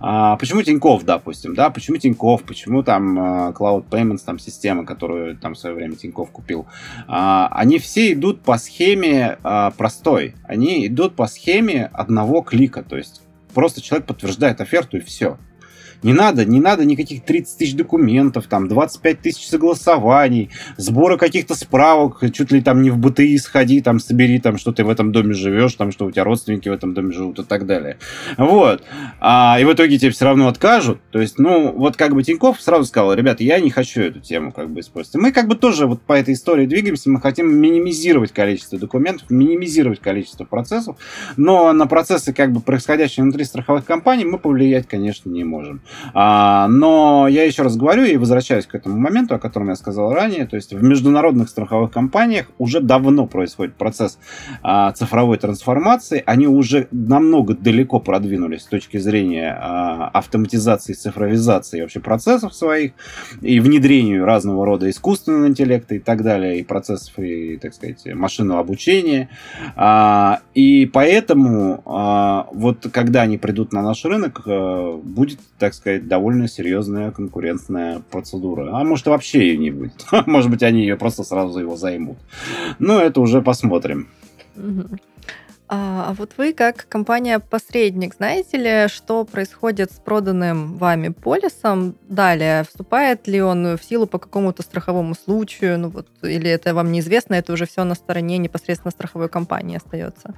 а, почему Тиньков, допустим, да, почему Тиньков, почему там а, Cloud Payments, там система, которую там в свое время Тиньков купил, а, они все идут по схеме а, простой. Они идут по схеме одного клика. То есть просто человек подтверждает оферту и все. Не надо, не надо никаких 30 тысяч документов, там 25 тысяч согласований, сбора каких-то справок, чуть ли там не в БТИ сходи, там собери, там, что ты в этом доме живешь, там, что у тебя родственники в этом доме живут и так далее. Вот. А, и в итоге тебе все равно откажут. То есть, ну, вот как бы Тиньков сразу сказал, ребята, я не хочу эту тему как бы использовать. Мы как бы тоже вот по этой истории двигаемся, мы хотим минимизировать количество документов, минимизировать количество процессов, но на процессы как бы происходящие внутри страховых компаний мы повлиять, конечно, не можем. А, но я еще раз говорю и возвращаюсь к этому моменту, о котором я сказал ранее. То есть в международных страховых компаниях уже давно происходит процесс а, цифровой трансформации. Они уже намного далеко продвинулись с точки зрения а, автоматизации, цифровизации вообще процессов своих и внедрению разного рода искусственного интеллекта и так далее, и процессов, и, так сказать, машинного обучения. А, и поэтому а, вот когда они придут на наш рынок, а, будет, так сказать, довольно серьезная конкурентная процедура. А может, вообще ее не будет. Может быть, они ее просто сразу его займут. Но это уже посмотрим. А, а вот вы, как компания-посредник, знаете ли, что происходит с проданным вами полисом далее? Вступает ли он в силу по какому-то страховому случаю? Ну вот, или это вам неизвестно, это уже все на стороне непосредственно страховой компании остается?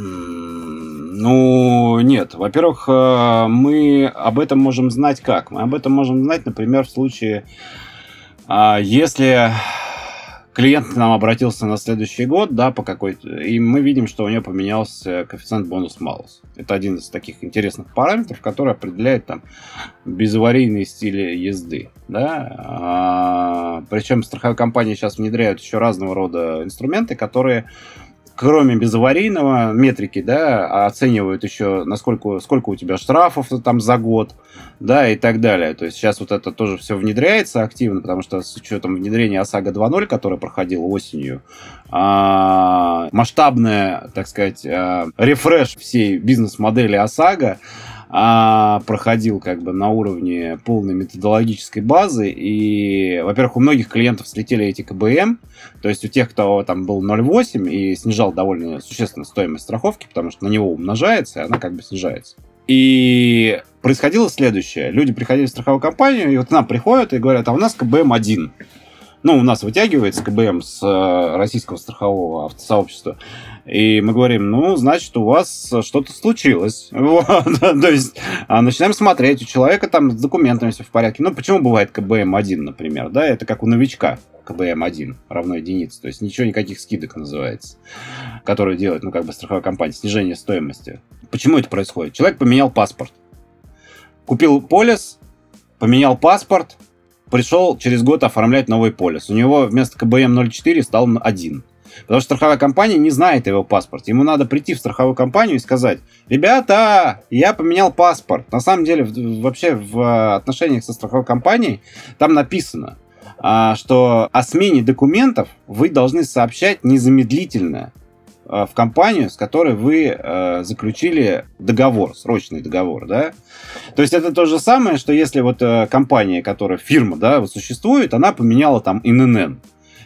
Ну, нет. Во-первых, э, мы об этом можем знать как? Мы об этом можем знать, например, в случае, а, если клиент к нам обратился на следующий год, да, по какой-то, и мы видим, что у него поменялся коэффициент бонус-малус. Это один из таких интересных параметров, который определяет там безаварийные стили езды, да. А, причем страховые компании сейчас внедряют еще разного рода инструменты, которые кроме безаварийного метрики, да, оценивают еще, насколько, сколько у тебя штрафов там за год, да, и так далее. То есть сейчас вот это тоже все внедряется активно, потому что с учетом внедрения ОСАГО 2.0, которое проходило осенью, а, масштабная, так сказать, а, рефреш всей бизнес-модели ОСАГО, а, проходил как бы на уровне полной методологической базы. И, во-первых, у многих клиентов слетели эти КБМ. То есть у тех, кто там был 0,8 и снижал довольно существенно стоимость страховки, потому что на него умножается, и она как бы снижается. И происходило следующее. Люди приходили в страховую компанию, и вот к нам приходят и говорят, а у нас КБМ один. Ну, у нас вытягивается КБМ с э, российского страхового автосообщества. И мы говорим, ну, значит, у вас что-то случилось. Вот. То есть а, начинаем смотреть, у человека там с документами все в порядке. Ну, почему бывает КБМ-1, например, да? Это как у новичка. КБМ-1 равно единице. То есть ничего, никаких скидок называется, которые делает, ну, как бы страховая компания, снижение стоимости. Почему это происходит? Человек поменял паспорт. Купил полис, поменял паспорт, пришел через год оформлять новый полис. У него вместо КБМ 04 стал 1. Потому что страховая компания не знает его паспорт. Ему надо прийти в страховую компанию и сказать, ребята, я поменял паспорт. На самом деле, вообще в отношениях со страховой компанией там написано, а, что о смене документов вы должны сообщать незамедлительно в компанию, с которой вы э, заключили договор, срочный договор, да. То есть это то же самое, что если вот э, компания, которая фирма, да, вот существует, она поменяла там ИНН,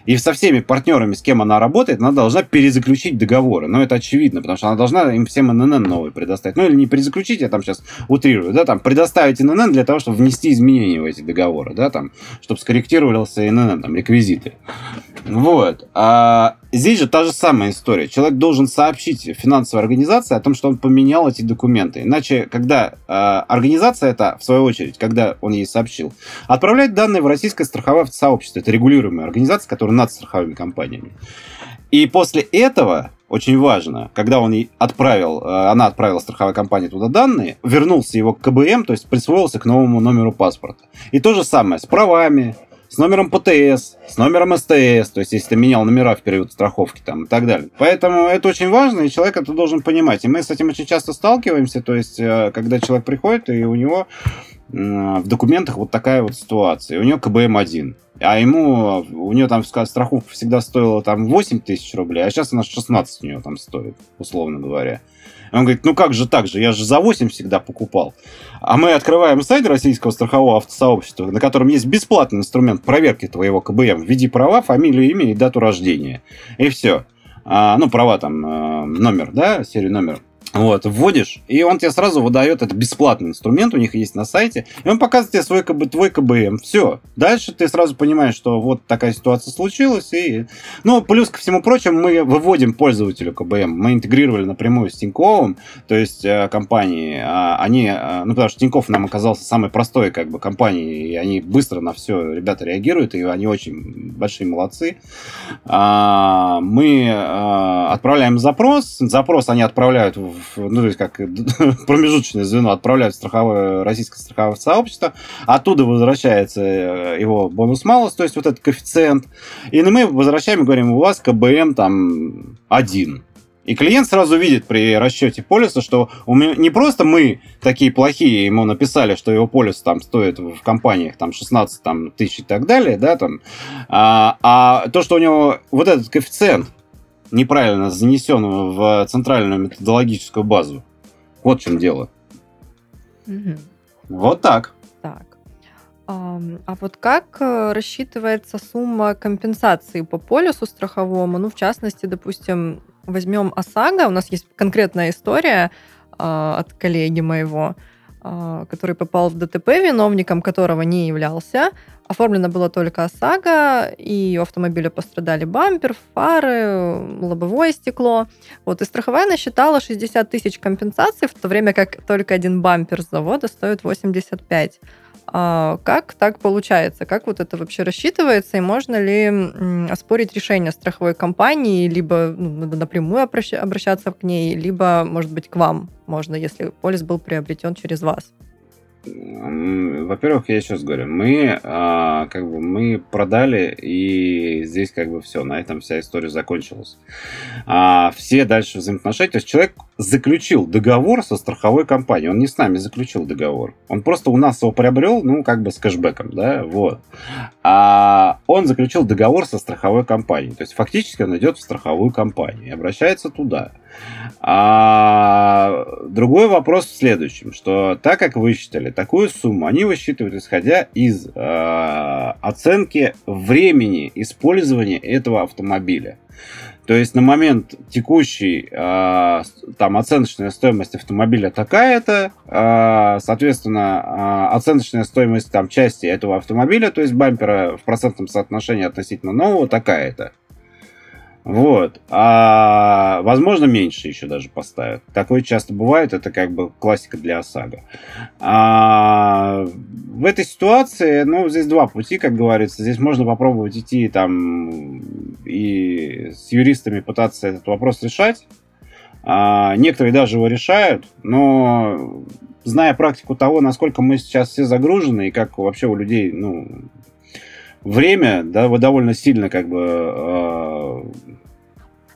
и со всеми партнерами, с кем она работает, она должна перезаключить договоры. Но это очевидно, потому что она должна им всем ННН новый предоставить. Ну или не перезаключить, я там сейчас утрирую, да, там предоставить ННН для того, чтобы внести изменения в эти договоры, да, там, чтобы скорректировался ННН, там, реквизиты. Вот. А здесь же та же самая история. Человек должен сообщить финансовой организации о том, что он поменял эти документы. Иначе, когда э, организация это, в свою очередь, когда он ей сообщил, отправляет данные в российское страховое сообщество. Это регулируемая организация, которая над страховыми компаниями. И после этого очень важно, когда он отправил, она отправила страховая компания туда данные, вернулся его к КБМ, то есть присвоился к новому номеру паспорта. И то же самое с правами, с номером ПТС, с номером СТС, то есть если ты менял номера в период страховки там и так далее. Поэтому это очень важно, и человек это должен понимать. И мы с этим очень часто сталкиваемся, то есть э, когда человек приходит, и у него в документах вот такая вот ситуация. У него КБМ-1. А ему, у нее там страховка всегда стоила там 8 тысяч рублей, а сейчас она 16 у нее там стоит, условно говоря. Он говорит, ну как же так же, я же за 8 всегда покупал. А мы открываем сайт Российского страхового автосообщества, на котором есть бесплатный инструмент проверки твоего КБМ. Введи права, фамилию, имя и дату рождения. И все. А, ну, права там, э, номер, да, серию номер. Вот, вводишь, и он тебе сразу выдает, это бесплатный инструмент, у них есть на сайте, и он показывает тебе свой КБ, твой КБМ. Все. Дальше ты сразу понимаешь, что вот такая ситуация случилась, и... Ну, плюс ко всему прочему, мы выводим пользователю КБМ. Мы интегрировали напрямую с Тиньковым, то есть э, компании, э, они, э, ну, потому что Тиньков нам оказался самой простой, как бы, компанией, и они быстро на все, ребята, реагируют, и они очень большие молодцы. А, мы э, отправляем запрос, запрос они отправляют в ну, то есть как промежуточное звено отправляют в страховое, российское страховое сообщество, оттуда возвращается э, его бонус-малус, то есть вот этот коэффициент, и мы возвращаем и говорим, у вас КБМ там один. И клиент сразу видит при расчете полиса, что у меня, не просто мы такие плохие, ему написали, что его полис там стоит в компаниях там 16 там, тысяч и так далее, да, там, а, а то, что у него вот этот коэффициент неправильно занесен в центральную методологическую базу. Вот в чем дело. Угу. Вот так. Так. А, вот как э, рассчитывается сумма компенсации по полюсу страховому? Ну, в частности, допустим, возьмем ОСАГО. У нас есть конкретная история а, от коллеги моего, а, который попал в ДТП, виновником которого не являлся. Оформлено было только ОСАГО, и у автомобиля пострадали бампер, фары, лобовое стекло. Вот, и страховая насчитала 60 тысяч компенсаций, в то время как только один бампер с завода стоит 85. А как так получается? Как вот это вообще рассчитывается? И можно ли оспорить решение страховой компании, либо ну, напрямую обращаться к ней, либо, может быть, к вам можно, если полис был приобретен через вас? Во-первых, я раз говорю, мы а, как бы мы продали, и здесь как бы все, на этом вся история закончилась. А, все дальше взаимоотношения, то есть человек заключил договор со страховой компанией, он не с нами заключил договор, он просто у нас его приобрел, ну, как бы с кэшбэком, да, вот. А он заключил договор со страховой компанией, то есть фактически он идет в страховую компанию и обращается туда. А другой вопрос в следующем, что так как высчитали такую сумму, они высчитывают исходя из э, оценки времени использования этого автомобиля. То есть на момент текущей э, там оценочная стоимость автомобиля такая-то, э, соответственно, э, оценочная стоимость там части этого автомобиля, то есть бампера в процентном соотношении относительно нового такая-то. Вот. А возможно, меньше еще даже поставят. Такое часто бывает, это как бы классика для ОСАГО. А в этой ситуации, ну, здесь два пути, как говорится. Здесь можно попробовать идти там и с юристами пытаться этот вопрос решать. А, некоторые даже его решают, но зная практику того, насколько мы сейчас все загружены и как вообще у людей, ну, время, да, довольно сильно как бы э,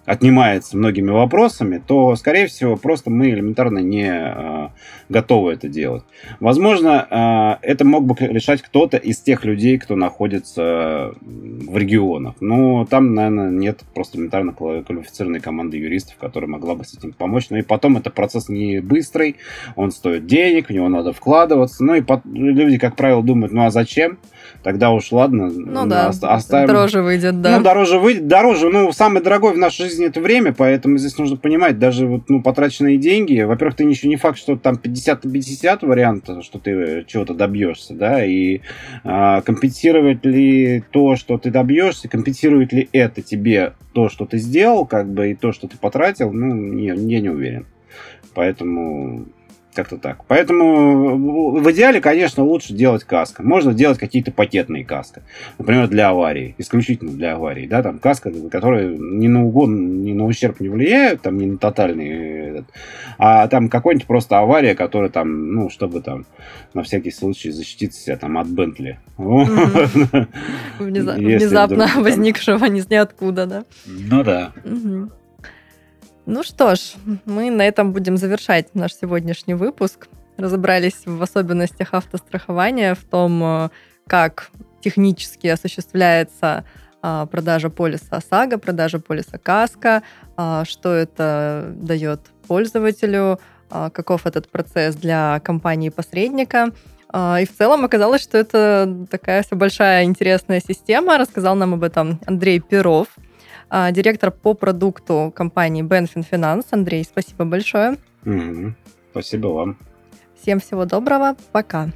отнимается многими вопросами, то, скорее всего, просто мы элементарно не э, готовы это делать. Возможно, э, это мог бы решать кто-то из тех людей, кто находится в регионах. Но там, наверное, нет просто элементарно квалифицированной команды юристов, которая могла бы с этим помочь. Ну и потом это процесс не быстрый, он стоит денег, в него надо вкладываться. Ну и люди, как правило, думают, ну а зачем? Тогда уж ладно. Ну да, оставим. дороже выйдет, да. Ну, дороже выйдет, дороже, ну, самое дорогое в нашей жизни это время, поэтому здесь нужно понимать, даже вот, ну, потраченные деньги, во-первых, ты еще не факт, что там 50 на 50 вариант, что ты чего-то добьешься, да, и а, компенсировать ли то, что ты добьешься, компенсирует ли это тебе то, что ты сделал, как бы, и то, что ты потратил, ну, не, я не уверен. Поэтому как-то так. Поэтому в идеале, конечно, лучше делать каска. Можно делать какие-то пакетные каска. Например, для аварии. Исключительно для аварии. Да, там каска, которая ни на угон, ни на ущерб не влияет, там, ни на тотальный. А там какой-нибудь просто авария, которая там, ну, чтобы там на всякий случай защитить себя там от Бентли. Внезапно возникшего ни с ниоткуда, да? Ну да. Ну что ж, мы на этом будем завершать наш сегодняшний выпуск. Разобрались в особенностях автострахования, в том, э, как технически осуществляется а, продажа полиса ОСАГО, продажа полиса КАСКО, а, что это дает пользователю, а, каков этот процесс для компании-посредника. И в целом оказалось, что это такая вся большая интересная система. Рассказал нам об этом Андрей Перов, директор по продукту компании Benfin Finance. Андрей, спасибо большое. Mm-hmm. Спасибо вам. Всем всего доброго. Пока.